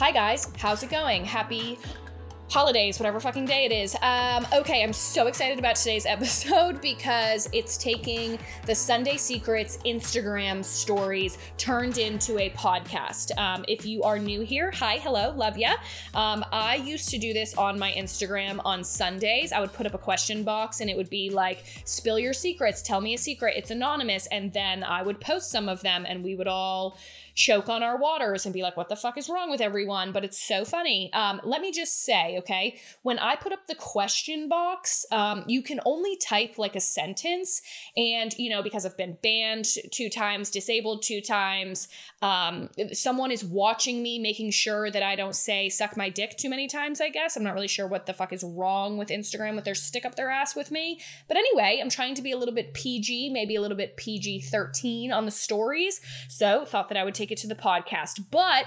Hi, guys. How's it going? Happy holidays, whatever fucking day it is. Um, okay, I'm so excited about today's episode because it's taking the Sunday Secrets Instagram stories turned into a podcast. Um, if you are new here, hi, hello, love ya. Um, I used to do this on my Instagram on Sundays. I would put up a question box and it would be like, spill your secrets, tell me a secret, it's anonymous. And then I would post some of them and we would all choke on our waters and be like, what the fuck is wrong with everyone? But it's so funny. Um, let me just say, okay, when I put up the question box, um, you can only type like a sentence. And, you know, because I've been banned two times, disabled two times, um, someone is watching me, making sure that I don't say suck my dick too many times, I guess. I'm not really sure what the fuck is wrong with Instagram with their stick up their ass with me. But anyway, I'm trying to be a little bit PG, maybe a little bit PG 13 on the stories. So thought that I would take it to the podcast. But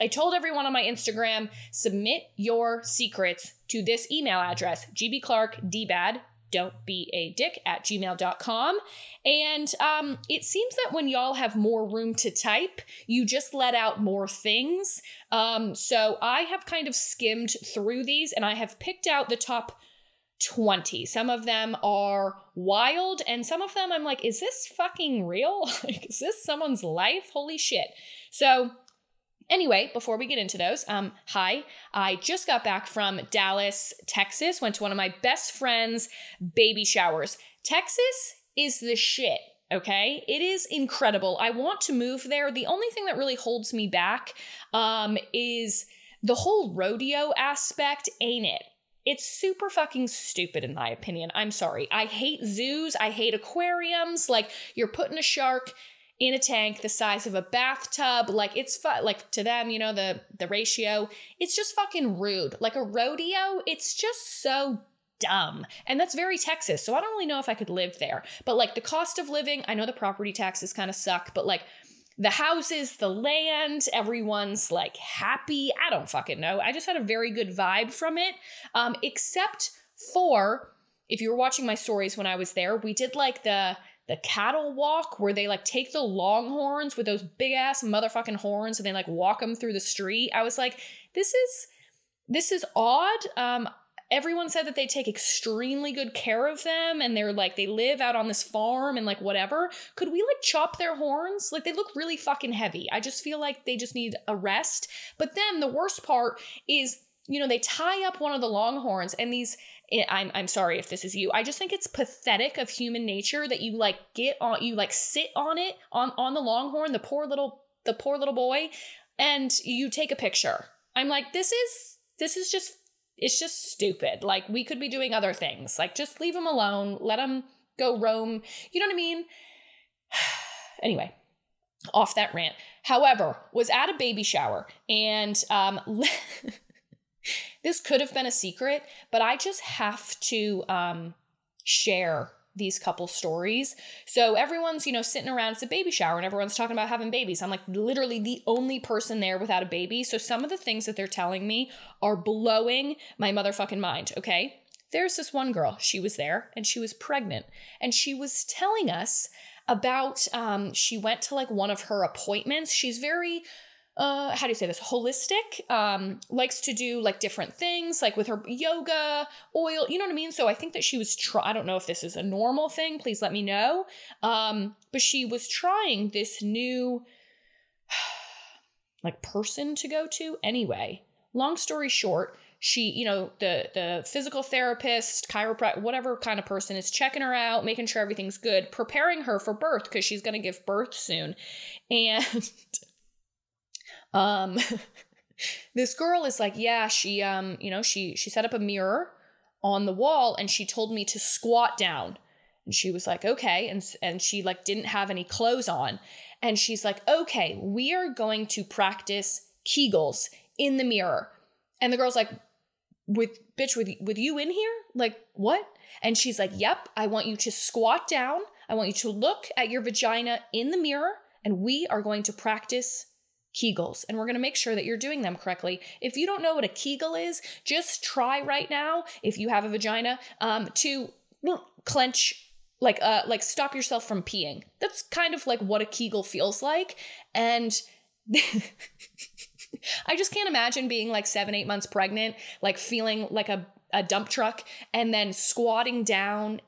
I told everyone on my Instagram submit your secrets to this email address, gbclarkdbad. Don't be a dick at gmail.com. And um, it seems that when y'all have more room to type, you just let out more things. Um, so I have kind of skimmed through these and I have picked out the top 20. Some of them are wild, and some of them I'm like, is this fucking real? like, is this someone's life? Holy shit. So, Anyway, before we get into those, um, hi. I just got back from Dallas, Texas. Went to one of my best friends' baby showers. Texas is the shit. Okay, it is incredible. I want to move there. The only thing that really holds me back um, is the whole rodeo aspect, ain't it? It's super fucking stupid, in my opinion. I'm sorry. I hate zoos. I hate aquariums. Like, you're putting a shark in a tank the size of a bathtub like it's fu- like to them you know the the ratio it's just fucking rude like a rodeo it's just so dumb and that's very texas so i don't really know if i could live there but like the cost of living i know the property taxes kind of suck but like the houses, the land, everyone's like happy. I don't fucking know. I just had a very good vibe from it. Um, except for if you were watching my stories when I was there, we did like the the cattle walk where they like take the longhorns with those big ass motherfucking horns and they like walk them through the street. I was like, this is this is odd. Um, everyone said that they take extremely good care of them and they're like they live out on this farm and like whatever could we like chop their horns like they look really fucking heavy i just feel like they just need a rest but then the worst part is you know they tie up one of the longhorns and these eh, I'm I'm sorry if this is you. I just think it's pathetic of human nature that you like get on you like sit on it on on the longhorn, the poor little the poor little boy, and you take a picture. I'm like this is this is just it's just stupid. Like we could be doing other things. Like just leave him alone, let him go roam. You know what I mean? anyway, off that rant. However, was at a baby shower and um this could have been a secret, but I just have to um share these couple stories. So everyone's, you know, sitting around, it's a baby shower and everyone's talking about having babies. I'm like literally the only person there without a baby. So some of the things that they're telling me are blowing my motherfucking mind, okay? There's this one girl, she was there and she was pregnant and she was telling us about um she went to like one of her appointments. She's very uh how do you say this? Holistic um likes to do like different things like with her yoga oil you know what i mean? So i think that she was i don't know if this is a normal thing please let me know. Um but she was trying this new like person to go to. Anyway long story short she you know the the physical therapist chiropractor whatever kind of person is checking her out making sure everything's good preparing her for birth because she's going to give birth soon. And um this girl is like yeah she um you know she she set up a mirror on the wall and she told me to squat down. And she was like okay. And and she like didn't have any clothes on. And she's like okay we are going to practice kegels in the mirror. And the girl's like with bitch with with you in here? Like what? And she's like yep i want you to squat down. I want you to look at your vagina in the mirror and we are going to practice Kegels, and we're going to make sure that you're doing them correctly. If you don't know what a Kegel is, just try right now, if you have a vagina, um, to clench, like, uh, like stop yourself from peeing. That's kind of like what a Kegel feels like, and I just can't imagine being like seven, eight months pregnant, like feeling like a, a dump truck, and then squatting down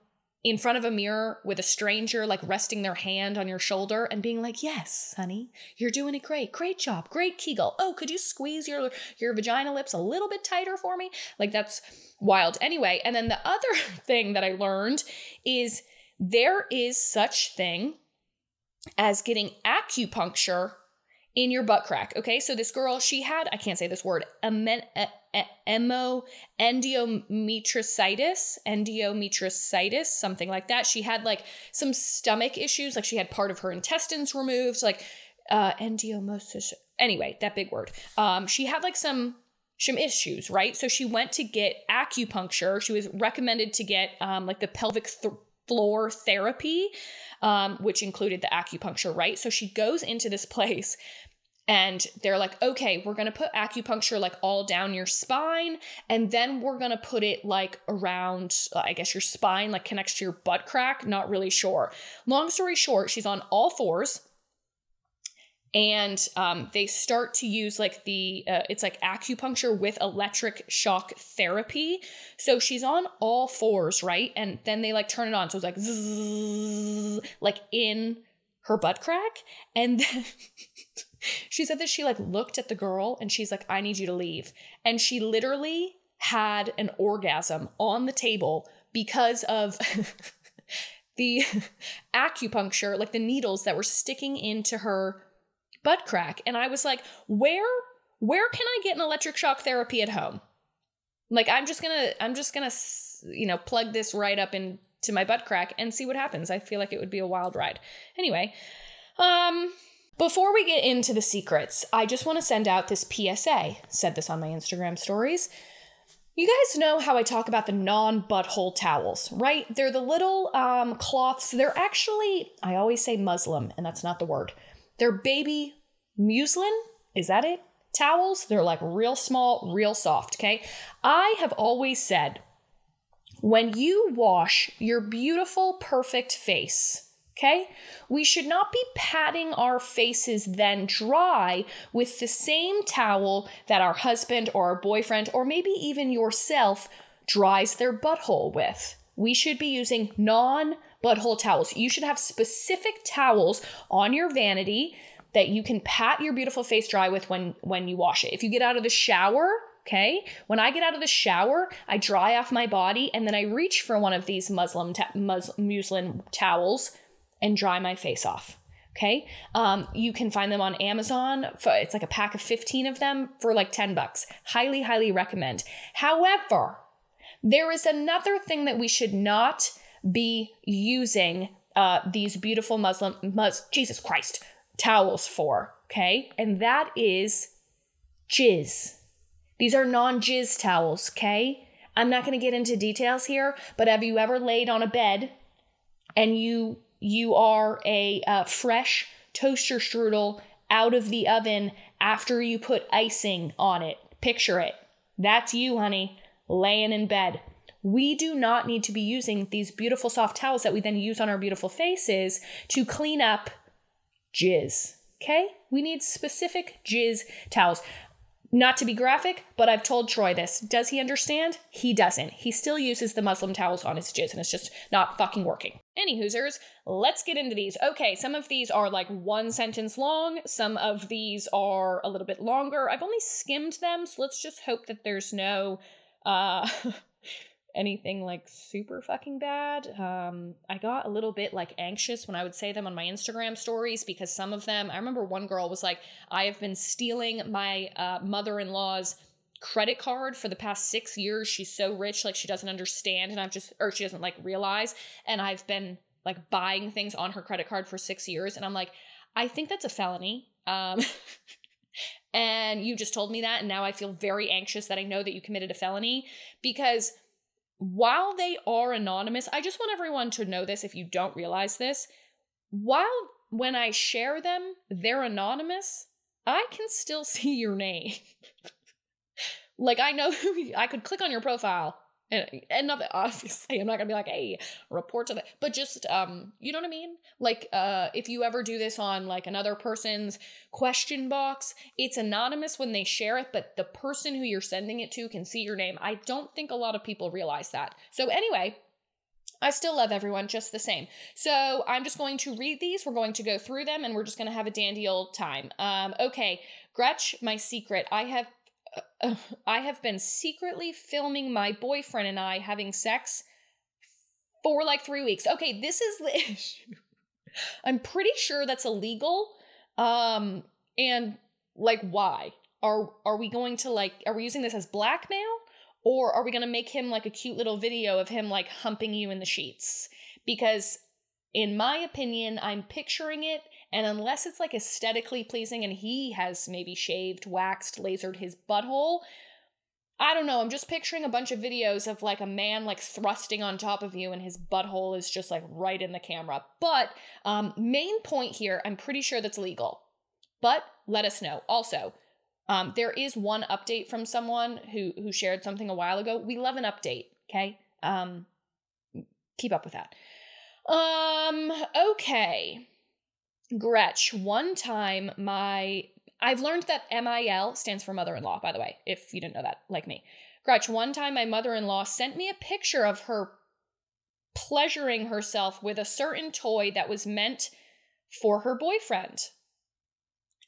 in front of a mirror with a stranger, like resting their hand on your shoulder and being like, Yes, honey, you're doing it great. Great job. Great Kegel. Oh, could you squeeze your, your vagina lips a little bit tighter for me? Like, that's wild. Anyway, and then the other thing that I learned is there is such thing as getting acupuncture in your butt crack. Okay, so this girl, she had, I can't say this word, a amen, emo endometriosis, endometriosis, something like that. She had like some stomach issues, like she had part of her intestines removed, like uh. Anyway, that big word. Um, she had like some some issues, right? So she went to get acupuncture. She was recommended to get um, like the pelvic th- floor therapy, um, which included the acupuncture, right? So she goes into this place and they're like, okay, we're gonna put acupuncture like all down your spine, and then we're gonna put it like around, I guess, your spine, like connects to your butt crack. Not really sure. Long story short, she's on all fours. And um, they start to use like the, uh, it's like acupuncture with electric shock therapy. So she's on all fours, right? And then they like turn it on. So it's like, zzz, like in her butt crack. And then she said that she like looked at the girl and she's like, I need you to leave. And she literally had an orgasm on the table because of the acupuncture, like the needles that were sticking into her butt crack. And I was like, where where can I get an electric shock therapy at home? Like I'm just to I'm just to you know, plug this right up into my butt crack and see what happens. I feel like it would be a wild ride. Anyway, um before we get into the secrets, I just want to send out this PSA. Said this on my Instagram stories. You guys know how I talk about the non butthole towels, right? They're the little um, cloths. They're actually, I always say Muslim, and that's not the word. They're baby muslin. Is that it? Towels. They're like real small, real soft, okay? I have always said when you wash your beautiful, perfect face, Okay? We should not be patting our faces then dry with the same towel that our husband or our boyfriend or maybe even yourself dries their butthole with. We should be using non butthole towels. You should have specific towels on your vanity that you can pat your beautiful face dry with when when you wash it. If you get out of the shower, okay? When I get out of the shower, I dry off my body and then I reach for one of these Muslim ta- mus- muslin towels and dry my face off. Okay. Um, you can find them on Amazon. For, it's like a pack of 15 of them for like 10 bucks. Highly, highly recommend. However, there is another thing that we should not be using uh, these beautiful Muslim, mus, Jesus Christ, towels for. Okay. And that is jizz. These are non jizz towels. Okay. I'm not going to get into details here, but have you ever laid on a bed and you you are a uh, fresh toaster strudel out of the oven after you put icing on it. Picture it. That's you, honey, laying in bed. We do not need to be using these beautiful soft towels that we then use on our beautiful faces to clean up jizz. Okay? We need specific jizz towels. Not to be graphic, but I've told Troy this. Does he understand? He doesn't. He still uses the Muslim towels on his jizz, and it's just not fucking working. Any Hoosers, let's get into these. Okay, some of these are like one sentence long, some of these are a little bit longer. I've only skimmed them, so let's just hope that there's no uh anything like super fucking bad. Um, I got a little bit like anxious when I would say them on my Instagram stories because some of them, I remember one girl was like, I have been stealing my uh, mother in law's credit card for the past six years. She's so rich, like she doesn't understand, and I've just, or she doesn't like realize, and I've been like buying things on her credit card for six years. And I'm like, I think that's a felony. Um, and you just told me that. And now I feel very anxious that I know that you committed a felony because while they are anonymous, I just want everyone to know this if you don't realize this. While when I share them, they're anonymous, I can still see your name. like I know who I could click on your profile and and not that obviously I'm not gonna be like, hey, report to that but just um, you know what I mean? Like uh if you ever do this on like another person's question box, it's anonymous when they share it, but the person who you're sending it to can see your name. I don't think a lot of people realize that. So anyway, I still love everyone just the same. So I'm just going to read these. We're going to go through them and we're just going to have a dandy old time. Um, okay, Gretch, my secret. I have I have been secretly filming my boyfriend and I having sex for like three weeks. Okay, this is the issue. I'm pretty sure that's illegal. Um, and like, why are are we going to like? Are we using this as blackmail, or are we going to make him like a cute little video of him like humping you in the sheets? Because in my opinion, I'm picturing it and unless it's like aesthetically pleasing and he has maybe shaved, waxed, lasered his butthole, I don't know. I'm just picturing a bunch of videos of like a man like thrusting on top of you and his butthole is just like right in the camera. But um main point here, I'm pretty sure that's legal. But let us know. Also, um there is one update from someone who who shared something a while ago. We love an update, okay? Um keep up with that. Um okay. Gretch, one time my I've learned that MIL stands for mother in law, by the way, if you didn't know that, like me. Gretch, one time my mother in law sent me a picture of her pleasuring herself with a certain toy that was meant for her boyfriend.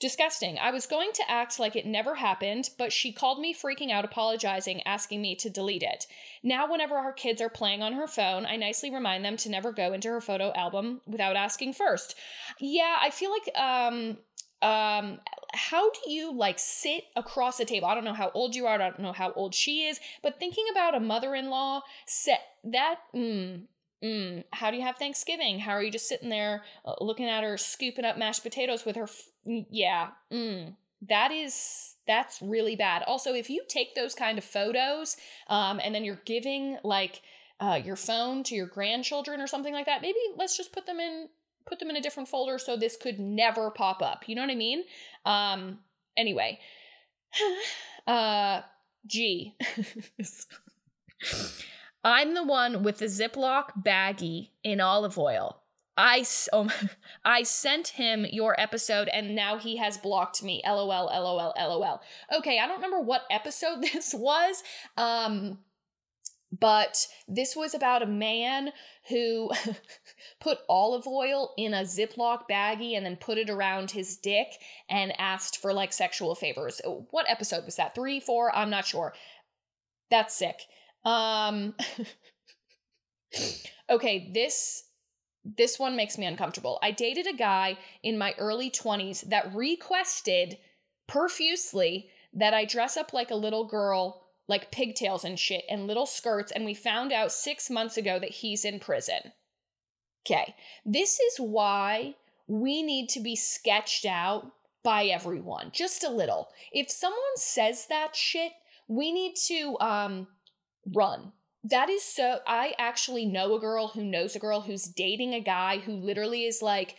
Disgusting. I was going to act like it never happened, but she called me freaking out, apologizing, asking me to delete it. Now, whenever our kids are playing on her phone, I nicely remind them to never go into her photo album without asking first. Yeah, I feel like, um, um, how do you like sit across the table? I don't know how old you are, I don't know how old she is, but thinking about a mother in law, set that, mm, Mm, how do you have Thanksgiving? How are you just sitting there uh, looking at her scooping up mashed potatoes with her? Yeah, mm, that is that's really bad. Also, if you take those kind of photos, um, and then you're giving like uh, your phone to your grandchildren or something like that, maybe let's just put them in put them in a different folder so this could never pop up. You know what I mean? Um, anyway, uh, G. I'm the one with the Ziploc baggie in olive oil. I oh, I sent him your episode and now he has blocked me. LOL LOL LOL. Okay, I don't remember what episode this was. Um but this was about a man who put olive oil in a Ziploc baggie and then put it around his dick and asked for like sexual favors. What episode was that? 3, 4, I'm not sure. That's sick. Um Okay, this this one makes me uncomfortable. I dated a guy in my early 20s that requested profusely that I dress up like a little girl, like pigtails and shit, and little skirts, and we found out six months ago that he's in prison. Okay, this is why we need to be sketched out by everyone, just a little. If someone says that shit, we need to um run. That is so. I actually know a girl who knows a girl who's dating a guy who literally is like,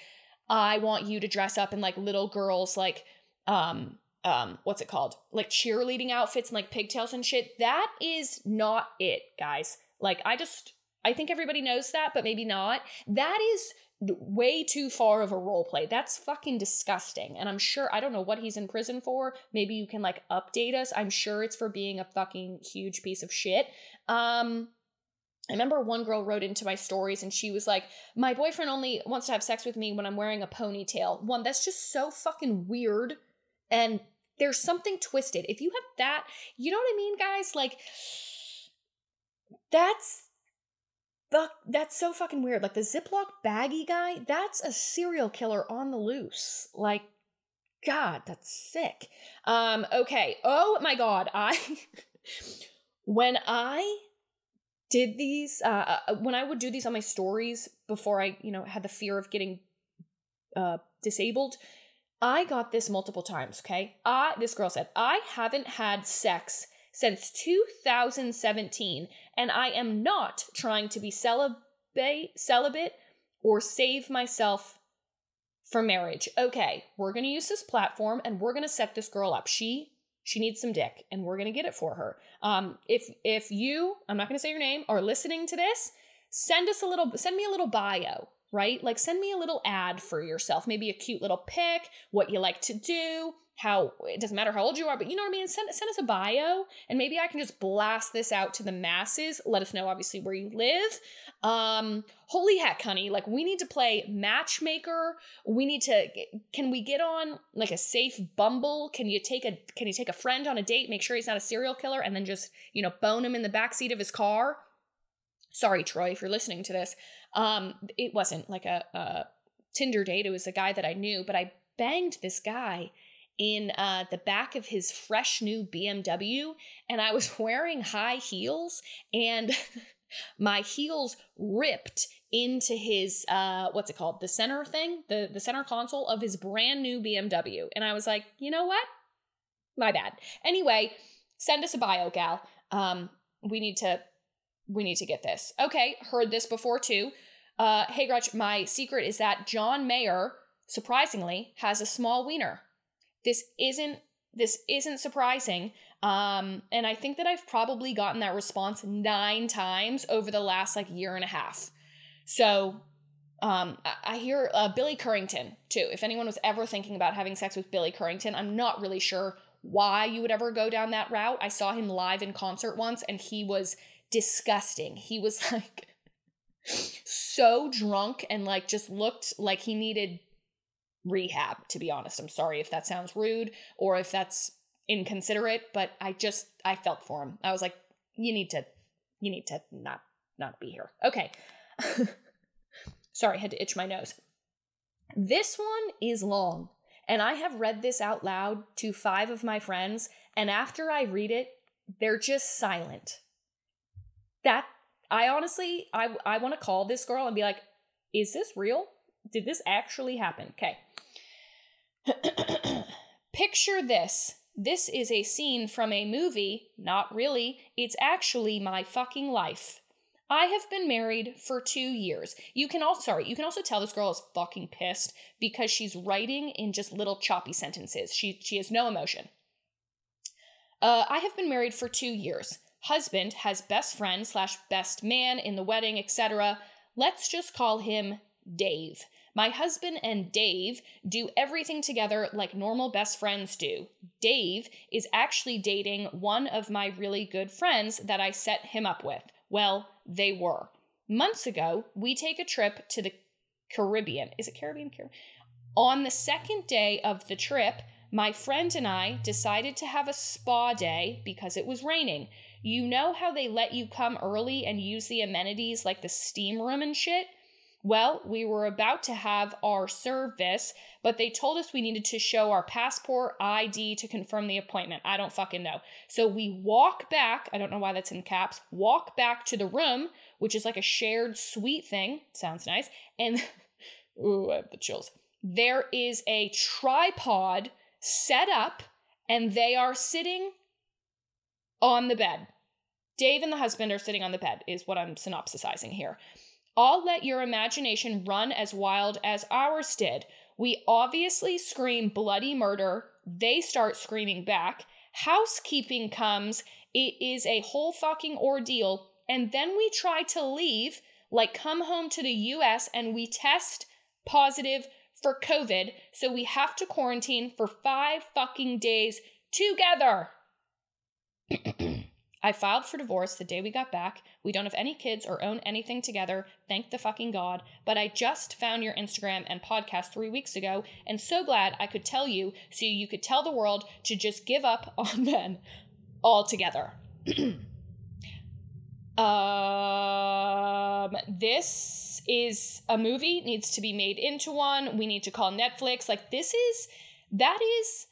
I want you to dress up in like little girls, like, um, um, what's it called? Like cheerleading outfits and like pigtails and shit. That is not it, guys. Like, I just, I think everybody knows that, but maybe not. That is way too far of a role play. That's fucking disgusting. And I'm sure I don't know what he's in prison for. Maybe you can like update us. I'm sure it's for being a fucking huge piece of shit. Um I remember one girl wrote into my stories and she was like, "My boyfriend only wants to have sex with me when I'm wearing a ponytail." One, that's just so fucking weird and there's something twisted. If you have that, you know what I mean, guys? Like that's fuck that's so fucking weird. Like the Ziploc baggy guy, that's a serial killer on the loose. Like god, that's sick. Um okay. Oh my god, I when I did these uh, uh when I would do these on my stories before I, you know, had the fear of getting uh disabled, I got this multiple times, okay? I this girl said, "I haven't had sex since 2017, and I am not trying to be celibate, celibate or save myself for marriage. Okay, we're gonna use this platform and we're gonna set this girl up. She She needs some dick, and we're gonna get it for her. Um, if if you, I'm not gonna say your name, are listening to this, send us a little, send me a little bio, right? Like send me a little ad for yourself, maybe a cute little pic, what you like to do, how it doesn't matter how old you are, but you know what I mean? Send, send us a bio and maybe I can just blast this out to the masses. Let us know, obviously, where you live. Um, holy heck, honey, like we need to play matchmaker. We need to, can we get on like a safe bumble? Can you take a, can you take a friend on a date, make sure he's not a serial killer and then just, you know, bone him in the backseat of his car? Sorry, Troy, if you're listening to this. Um, it wasn't like a, a Tinder date. It was a guy that I knew, but I banged this guy in uh, the back of his fresh new BMW, and I was wearing high heels, and my heels ripped into his uh, what's it called, the center thing, the the center console of his brand new BMW, and I was like, you know what, my bad. Anyway, send us a bio, gal. Um, we need to we need to get this. Okay, heard this before too. Uh, hey Gretch, my secret is that John Mayer, surprisingly, has a small wiener. This isn't this isn't surprising. Um, and I think that I've probably gotten that response nine times over the last like year and a half. So um, I, hear uh, Billy Currington too. If anyone was ever thinking about having sex with Billy Currington, I'm not really sure why you would ever go down that route. I saw him live in concert once and he was disgusting. He was like so drunk and like just looked like he needed rehab, to be honest. I'm sorry if that sounds rude or if that's inconsiderate, but I just I felt for him. I was like, you need to you need to not not be here. Okay. sorry, I had to itch my nose. This one is long, and I have read this out loud to five of my friends, and after I read it, they're just silent. That I honestly I I want to call this girl and be like, "Is this real? Did this actually happen?" Okay. Picture this. This is a scene from a movie. Not really. It's actually my fucking life. I have been married for two years. You can also, sorry, you can also tell this girl is fucking pissed because she's writing in just little choppy sentences. She, she has no emotion. Uh, I have been married for two years. Husband has best friend slash best man in the wedding, etc. Let's just call him Dave. My husband and Dave do everything together like normal best friends do. Dave is actually dating one of my really good friends that I set him up with. Well, they were. Months ago, we take a trip to the Caribbean. Is it Caribbean? Caribbean? On the second day of the trip, my friend and I decided to have a spa day because it was raining. You know how they let you come early and use the amenities like the steam room and shit? Well, we were about to have our service, but they told us we needed to show our passport ID to confirm the appointment. I don't fucking know. So we walk back, I don't know why that's in caps, walk back to the room, which is like a shared suite thing. Sounds nice. And, ooh, I have the chills. There is a tripod set up, and they are sitting on the bed. Dave and the husband are sitting on the bed, is what I'm synopsisizing here. I'll let your imagination run as wild as ours did. We obviously scream bloody murder. They start screaming back. Housekeeping comes. It is a whole fucking ordeal. And then we try to leave, like come home to the US and we test positive for COVID. So we have to quarantine for five fucking days together. I filed for divorce the day we got back. We don't have any kids or own anything together, thank the fucking God. But I just found your Instagram and podcast three weeks ago, and so glad I could tell you so you could tell the world to just give up on men altogether. um, this is a movie, needs to be made into one. We need to call Netflix. Like, this is, that is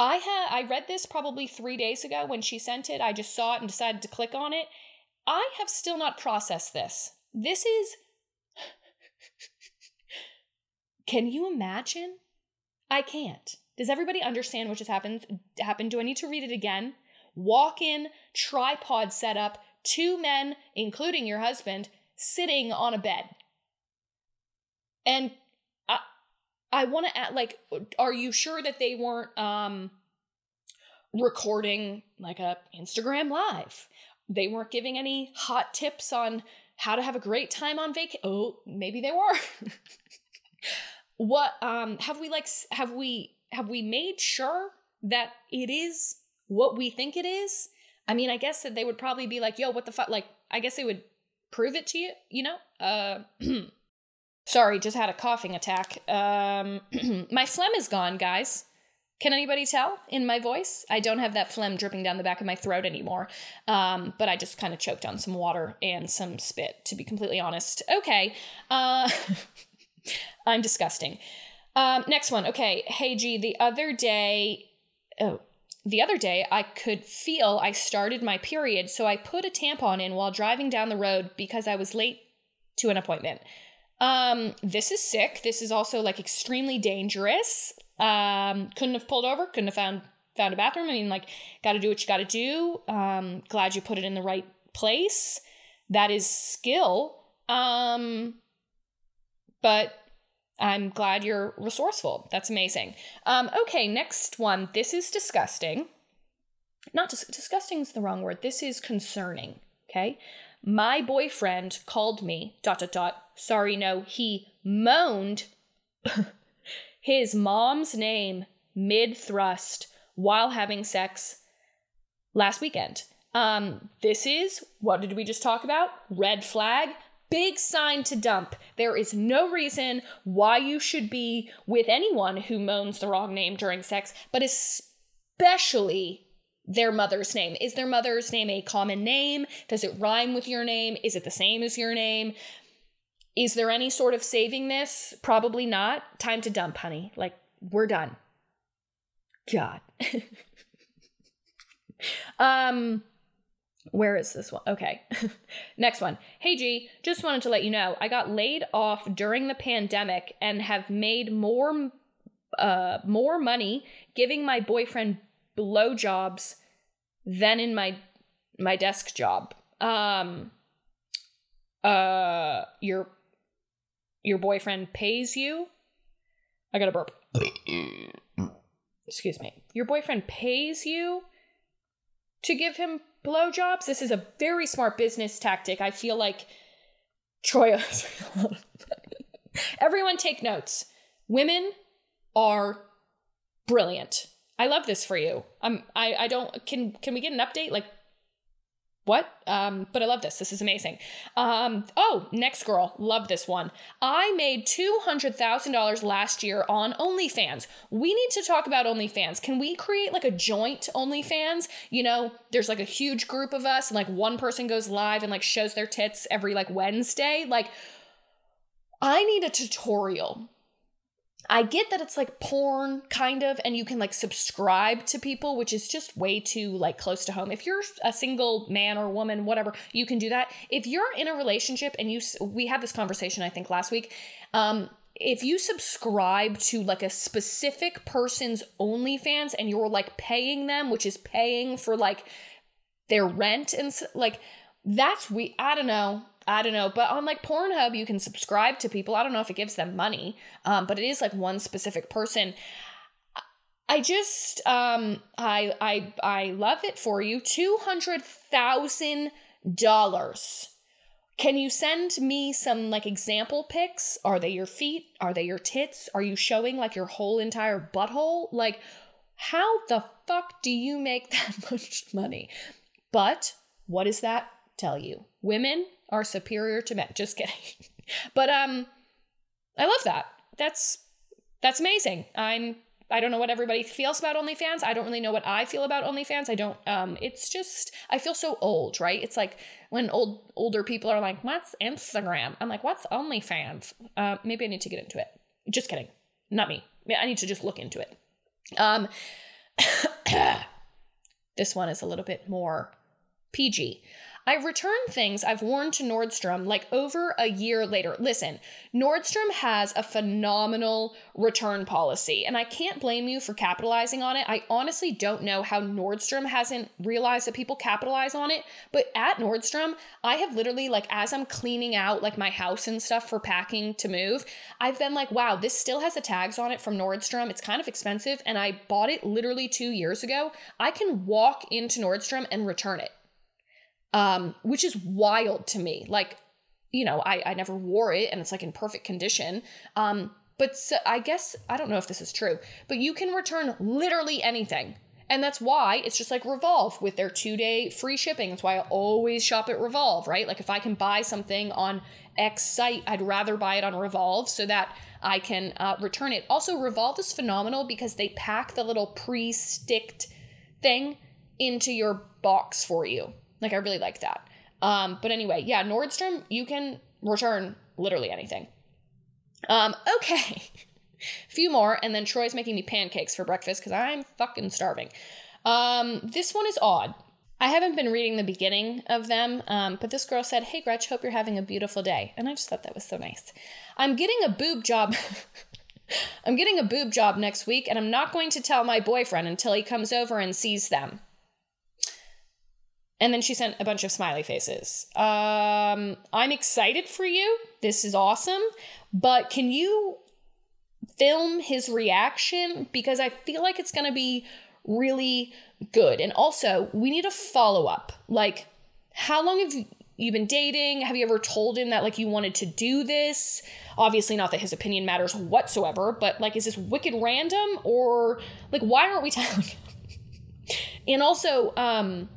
I had I read this probably 3 days ago when she sent it. I just saw it and decided to click on it. I have still not processed this. This is Can you imagine? I can't. Does everybody understand what just happened? Happened? Do I need to read it again? Walk in, tripod setup, two men, including your husband, sitting on a bed. And I want to add, like, are you sure that they weren't, um, recording like a Instagram live. They weren't giving any hot tips on how to have a great time on vacation. Oh, maybe they were. what um have we like have we have we made sure that it is what we think it is? I mean, I guess that they would probably be like, "Yo, what the fuck?" Like, I guess they would prove it to you, you know? Uh sorry, just had a coughing attack. Um my phlegm is gone, guys. Can anybody tell in my voice? I don't have that phlegm dripping down the back of my throat anymore. Um, but I just kind of choked on some water and some spit, to be completely honest. Okay. Uh, I'm disgusting. Um, next one. Okay. Hey, G, the other day, oh, the other day, I could feel I started my period, so I put a tampon in while driving down the road because I was late to an appointment. Um, this is sick. This is also like extremely dangerous. Um, couldn't have pulled over, couldn't have found found a bathroom. I mean, like, got to do what you got to do. Um, glad you put it in the right place. That is skill. Um, but I'm glad you're resourceful. That's amazing. Um, okay, next one. This is disgusting. Not dis- disgusting is the wrong word. This is concerning. Okay. My boyfriend called me, dot, dot, dot. Sorry, no, he moaned his mom's name mid thrust while having sex last weekend. Um, this is what did we just talk about? Red flag. Big sign to dump. There is no reason why you should be with anyone who moans the wrong name during sex, but especially their mother's name. Is their mother's name a common name? Does it rhyme with your name? Is it the same as your name? Is there any sort of saving this? Probably not. Time to dump, honey. Like, we're done. God. um, where is this one? Okay. Next one. Hey G, just wanted to let you know I got laid off during the pandemic and have made more uh more money giving my boyfriend blowjobs than in my my desk job. Um uh your your boyfriend pays you. I got a burp. Excuse me. Your boyfriend pays you to give him blowjobs. This is a very smart business tactic. I feel like Troy. Everyone take notes. Women are brilliant. I love this for you. Um, I I don't can can we get an update? Like what? Um, but I love this. This is amazing. Um, oh, next girl. Love this one. I made $200,000 last year on OnlyFans. We need to talk about OnlyFans. Can we create like a joint OnlyFans? You know, there's like a huge group of us, and like one person goes live and like shows their tits every like Wednesday. Like, I need a tutorial I get that it's like porn kind of and you can like subscribe to people which is just way too like close to home. If you're a single man or woman whatever, you can do that. If you're in a relationship and you we had this conversation I think last week um if you subscribe to like a specific person's OnlyFans and you're like paying them, which is paying for like their rent and like that's we I don't know. I don't know, but on like Pornhub, you can subscribe to people. I don't know if it gives them money, um, but it is like one specific person. I just um I I I love it for you. Two hundred thousand dollars. Can you send me some like example pics? Are they your feet? Are they your tits? Are you showing like your whole entire butthole? Like, how the fuck do you make that much money? But what does that tell you? Women are superior to men. Just kidding. but um I love that. That's that's amazing. I'm I don't know what everybody feels about OnlyFans. I don't really know what I feel about OnlyFans. I don't um it's just I feel so old, right? It's like when old older people are like, "What's Instagram?" I'm like, "What's OnlyFans?" Uh maybe I need to get into it. Just kidding. Not me. I need to just look into it. Um this one is a little bit more PG. I've returned things I've worn to Nordstrom like over a year later. Listen, Nordstrom has a phenomenal return policy, and I can't blame you for capitalizing on it. I honestly don't know how Nordstrom hasn't realized that people capitalize on it, but at Nordstrom, I have literally, like, as I'm cleaning out like my house and stuff for packing to move, I've been like, wow, this still has the tags on it from Nordstrom. It's kind of expensive, and I bought it literally two years ago. I can walk into Nordstrom and return it um, which is wild to me. Like, you know, I, I never wore it and it's like in perfect condition. Um, but so, I guess, I don't know if this is true, but you can return literally anything. And that's why it's just like Revolve with their two day free shipping. That's why I always shop at Revolve, right? Like if I can buy something on X site, I'd rather buy it on Revolve so that I can uh, return it. Also, Revolve is phenomenal because they pack the little pre sticked thing into your box for you. Like I really like that. Um, but anyway, yeah, Nordstrom, you can return literally anything. Um, okay. A few more, and then Troy's making me pancakes for breakfast because I'm fucking starving. Um, this one is odd. I haven't been reading the beginning of them, um, but this girl said, Hey Gretch, hope you're having a beautiful day. And I just thought that was so nice. I'm getting a boob job. I'm getting a boob job next week, and I'm not going to tell my boyfriend until he comes over and sees them. And then she sent a bunch of smiley faces. Um, I'm excited for you. This is awesome. But can you film his reaction? Because I feel like it's going to be really good. And also, we need a follow up. Like, how long have you been dating? Have you ever told him that, like, you wanted to do this? Obviously, not that his opinion matters whatsoever, but, like, is this wicked random? Or, like, why aren't we telling and also, um,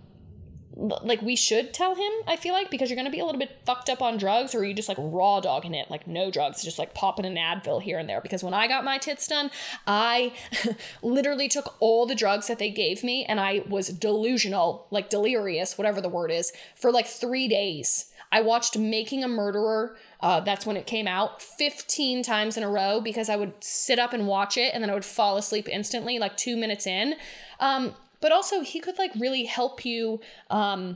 like we should tell him i feel like because you're to be a little bit fucked up on drugs or are you just like raw dogging it like no drugs just like popping an advil here and there. Because when i got my tits done i literally took all the drugs that they gave me and i was delusional like delirious whatever the word is for like three days. I watched making a murderer uh, that's when it came out 15 times in a row because i would sit up and watch it and then i would fall asleep instantly like two minutes in. Um, but also he could like really help you um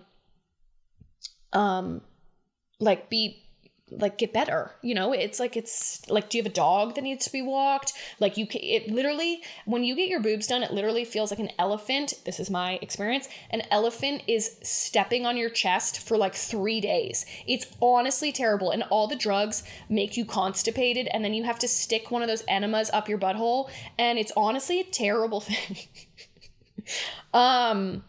um like be like get better you know? It's like it's like do you have a dog that needs to be walked? Like you can it literally when you get your boobs done it literally feels like an elephant. This is my experience. An elephant is stepping on your chest for like three days. It's honestly terrible and all the drugs make you constipated and then you have to stick one of those enemas up your butthole and it's honestly a terrible thing um,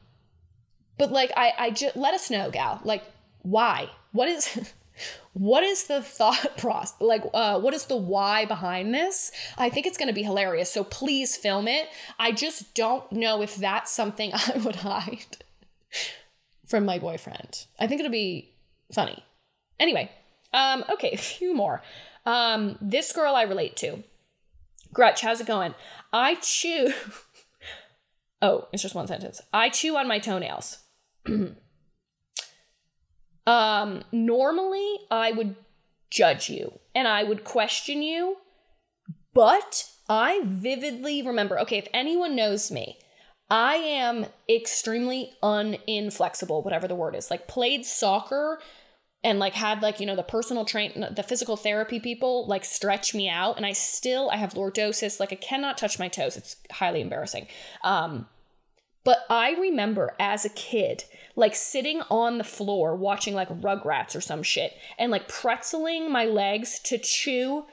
but like I I just let us know, gal. Like why? What is what is the thought process like uh, what is the why behind this i think it's going to be hilarious so please film it i just don't know if that's something i would hide from my boyfriend i think it'll be funny anyway um okay a few more um this girl i relate to Gretch, how's it going? I chew Oh, it's just one sentence. I chew on my toenails. um, normally I would judge you and I would question you, but I vividly remember okay, if anyone knows me, I am extremely uninflexible, whatever the word is. Like played soccer and like had like you know the personal train the physical therapy people like stretch me out and i still i have lordosis like i cannot touch my toes. It's highly embarrassing. Um but i remember as a kid like sitting on the floor watching like rugrats or some shit and like pretzeling my legs to chew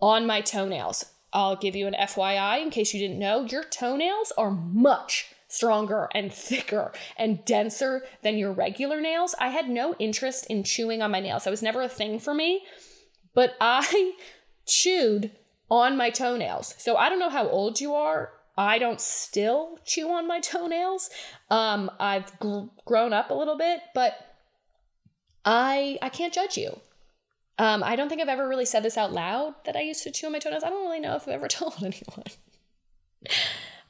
on my toenails. I'll give you an fyi in case you didn't know. Your toenails are much stronger and thicker and denser than your regular nails. I had no interest in chewing on my nails. That was never a thing for me. But I chewed on my toenails. So I don't know how old you are. I don't still chew on my toenails. Um, I've gr- grown up a little bit, but I I can't judge you. Um, I don't think I've ever really said this out loud that I used to chew on my toenails. I don't really know if I've ever told anyone.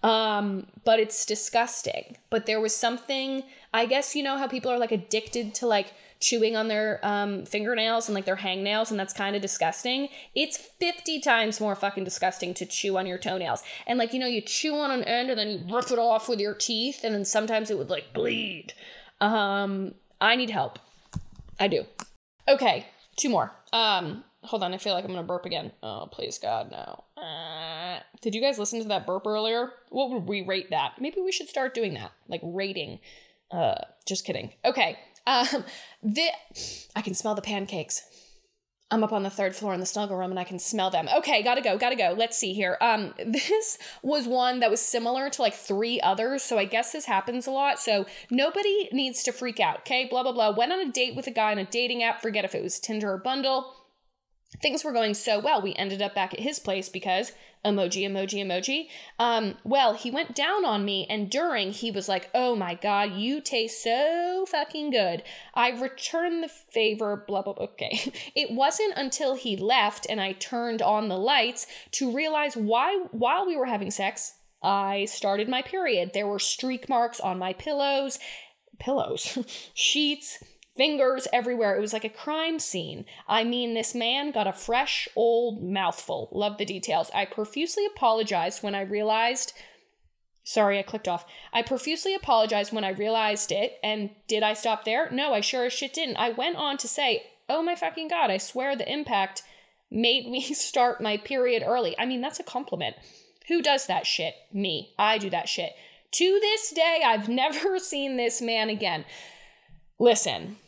Um, but it's disgusting. But there was something, I guess, you know how people are like addicted to like chewing on their um, fingernails and like their hangnails, and that's kind of disgusting. It's 50 times more fucking disgusting to chew on your toenails. And like, you know, you chew on an end and then you rip it off with your teeth, and then sometimes it would like bleed. Um, I need help. I do. Okay, two more. Um, hold on. I feel like I'm gonna burp again. Oh, please God, no. Uh, did you guys listen to that burp earlier? What would we rate that? Maybe we should start doing that, like rating. Uh, just kidding. Okay. Um, the I can smell the pancakes. I'm up on the third floor in the snuggle room and I can smell them. Okay, gotta go, gotta go. Let's see here. Um, this was one that was similar to like three others, so I guess this happens a lot. So nobody needs to freak out, okay? Blah blah blah. Went on a date with a guy on a dating app, forget if it was Tinder or Bumble. Things were going so well. We ended up back at his place because emoji, emoji, emoji. Um, well, he went down on me, and during, he was like, Oh my God, you taste so fucking good. I returned the favor, blah, blah, blah. Okay. It wasn't until he left and I turned on the lights to realize why, while we were having sex, I started my period. There were streak marks on my pillows, pillows, sheets fingers everywhere. It was like a crime scene. I mean, this man got a fresh old mouthful. Love the details. I profusely apologized when I realized. Sorry, I clicked off. I profusely apologized when I realized it. And did I stop there? No, I sure as shit didn't. I went on to say, oh my fucking god, I swear the impact made me start my period early. I mean, that's a compliment. Who does that shit? Me. I do that shit. To this day, I've never seen this man again. Listen,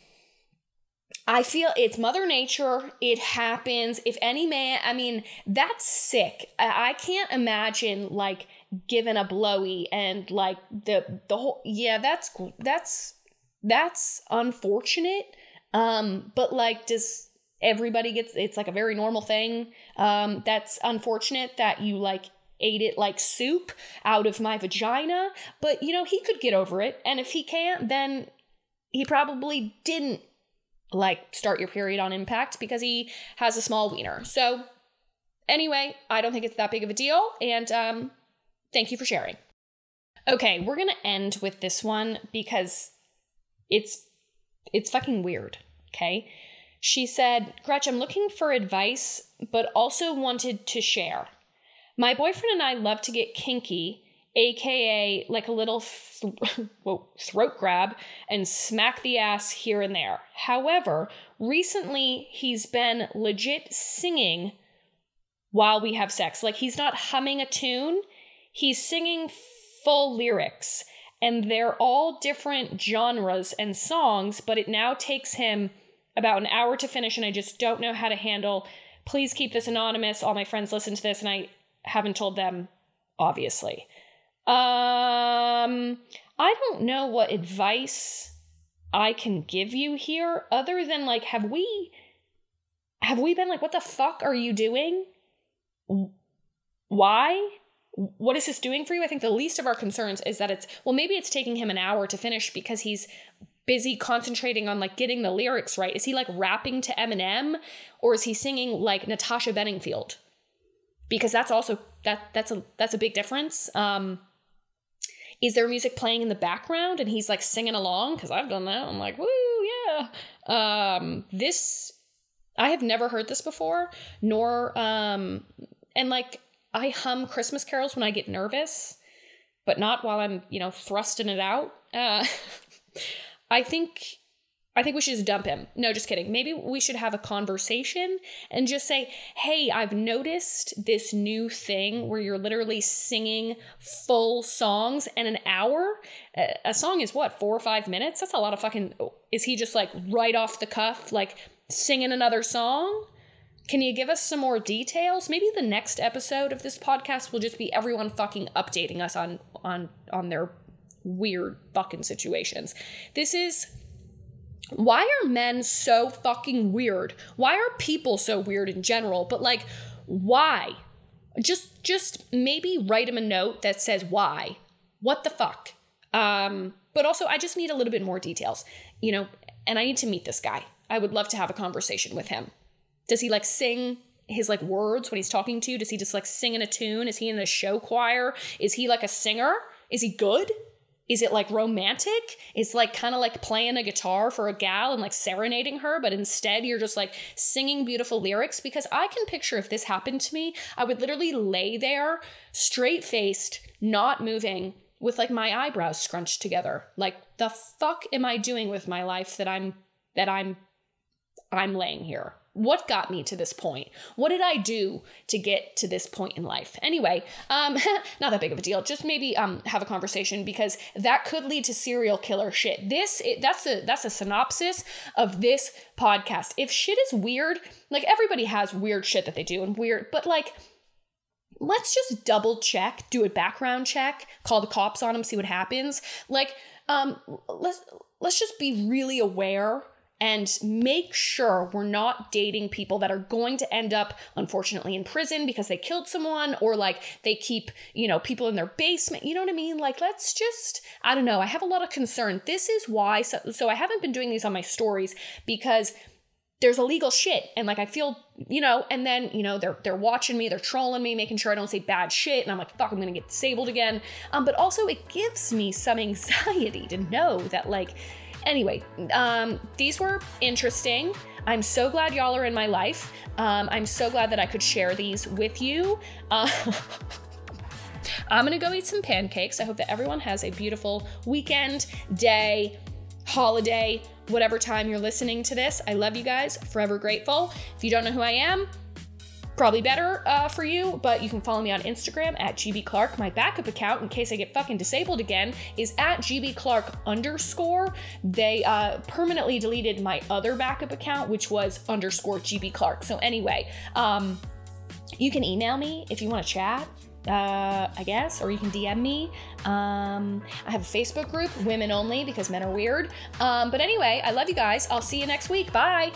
I feel it's Mother Nature. It happens. If any man, I mean, that's sick. I, can't imagine like giving a blowy and like the the whole. Yeah, that's that's that's unfortunate. Um, but like, does everybody gets? It's like a very normal thing. Um, that's unfortunate that you like ate it like soup out of my vagina. But you know, he could get over it, and if he can't, then he probably didn't like start your period on impact because he has a small wiener. So anyway, I don't think it's that big of a deal and um thank you for sharing. Okay, we're to end with this one because it's it's fucking weird, okay? She said, "Gretch, I'm looking for advice but also wanted to share. My boyfriend and I love to get kinky aka like a little th- whoa, throat grab and smack the ass here and there. However, recently he's been legit singing while we have sex. Like he's not humming a tune, he's singing full lyrics. And they're all different genres and songs, but it now takes him about an hour to finish, and I just don't know how to handle. Please keep this anonymous. All my friends listen to this, and I haven't told them, obviously. Um, I don't know what advice I can give you here other than like have we have we been like what the fuck are you doing? Why? What is this doing for you? I think the least of our concerns is that it's well maybe it's taking him an hour to finish because he's busy concentrating on like getting the lyrics right. Is he like rapping to Eminem or is he singing like Natasha Bedingfield? Because that's also that that's a that's a big difference. Um is there music playing in the background and he's like singing along? Because i've done that. I'm like woo yeah. Um this i have never heard this before nor um and like i hum christmas carols when i get nervous but not while i'm you know thrusting it out. Uh i think I think we should just dump him. No, just kidding. Maybe we should have a conversation and just say, hey, I've noticed this new thing where you're literally singing full songs in an hour. A song is what, four or five minutes? That's a lot of fucking. Is he just like right off the cuff, like singing another song? Can you give us some more details? Maybe the next episode of this podcast will just be everyone fucking updating us on on on their weird fucking situations. This is why are men so fucking weird? Why are people so weird in general? But like, why? Just just maybe write him a note that says why. What the fuck? Um, but also I just need a little bit more details, you know, and I need to meet this guy. I would love to have a conversation with him. Does he like sing his like words when he's talking to you? Does he just like sing in a tune? Is he in a show choir? Is he like a singer? Is he good? Is it like romantic? It's like kind of like playing a guitar for a gal and like serenading her, but instead you're just like singing beautiful lyrics. Because I can picture if this happened to me, I would literally lay there, straight faced, not moving, with like my eyebrows scrunched together. Like the fuck am I doing with my life that I'm that I'm I'm laying here? What got me to this point? What did I do to get to this point in life? Anyway, um, not that big of a deal. Just maybe um, have a conversation because that could lead to serial killer shit. This it, that's a that's a synopsis of this podcast. If shit is weird, like everybody has weird shit that they do and weird, but like let's just double check, do a background check, call the cops on them, see what happens. Like, um, let's let's just be really aware and make sure we're not dating people that are going to end up unfortunately in prison because they killed someone or like they keep you know people in their basement. You know what i mean? Like let's just i don't know i have a lot of concern. This is why so, so i haven't been doing these on my stories because there's illegal shit and like I feel, you know, and then, you know, they're they're watching me, they're trolling me, making sure I don't say bad shit and I'm like, fuck, I'm to get disabled again. Um but also it gives me some anxiety to know that like anyway, um these were interesting. I'm so glad y'all are in my life. Um I'm so glad that I could share these with you. Uh, I'm gonna go eat some pancakes. I hope that everyone has a beautiful weekend, day, holiday, whatever time you're listening to this. I love you guys. Forever grateful. If you don't know who I am, probably better uh, for you, but you can follow me on Instagram at GB Clark. My backup account, in case I get fucking disabled again, is at GB Clark underscore. They uh, permanently deleted my other backup account, which was underscore GB Clark. So anyway, um, you can email me if you want to chat uh, I guess, or you can DM me. Um, I have a Facebook group, women only, because men are weird. Um, but anyway, I love you guys. I'll see you next week. Bye.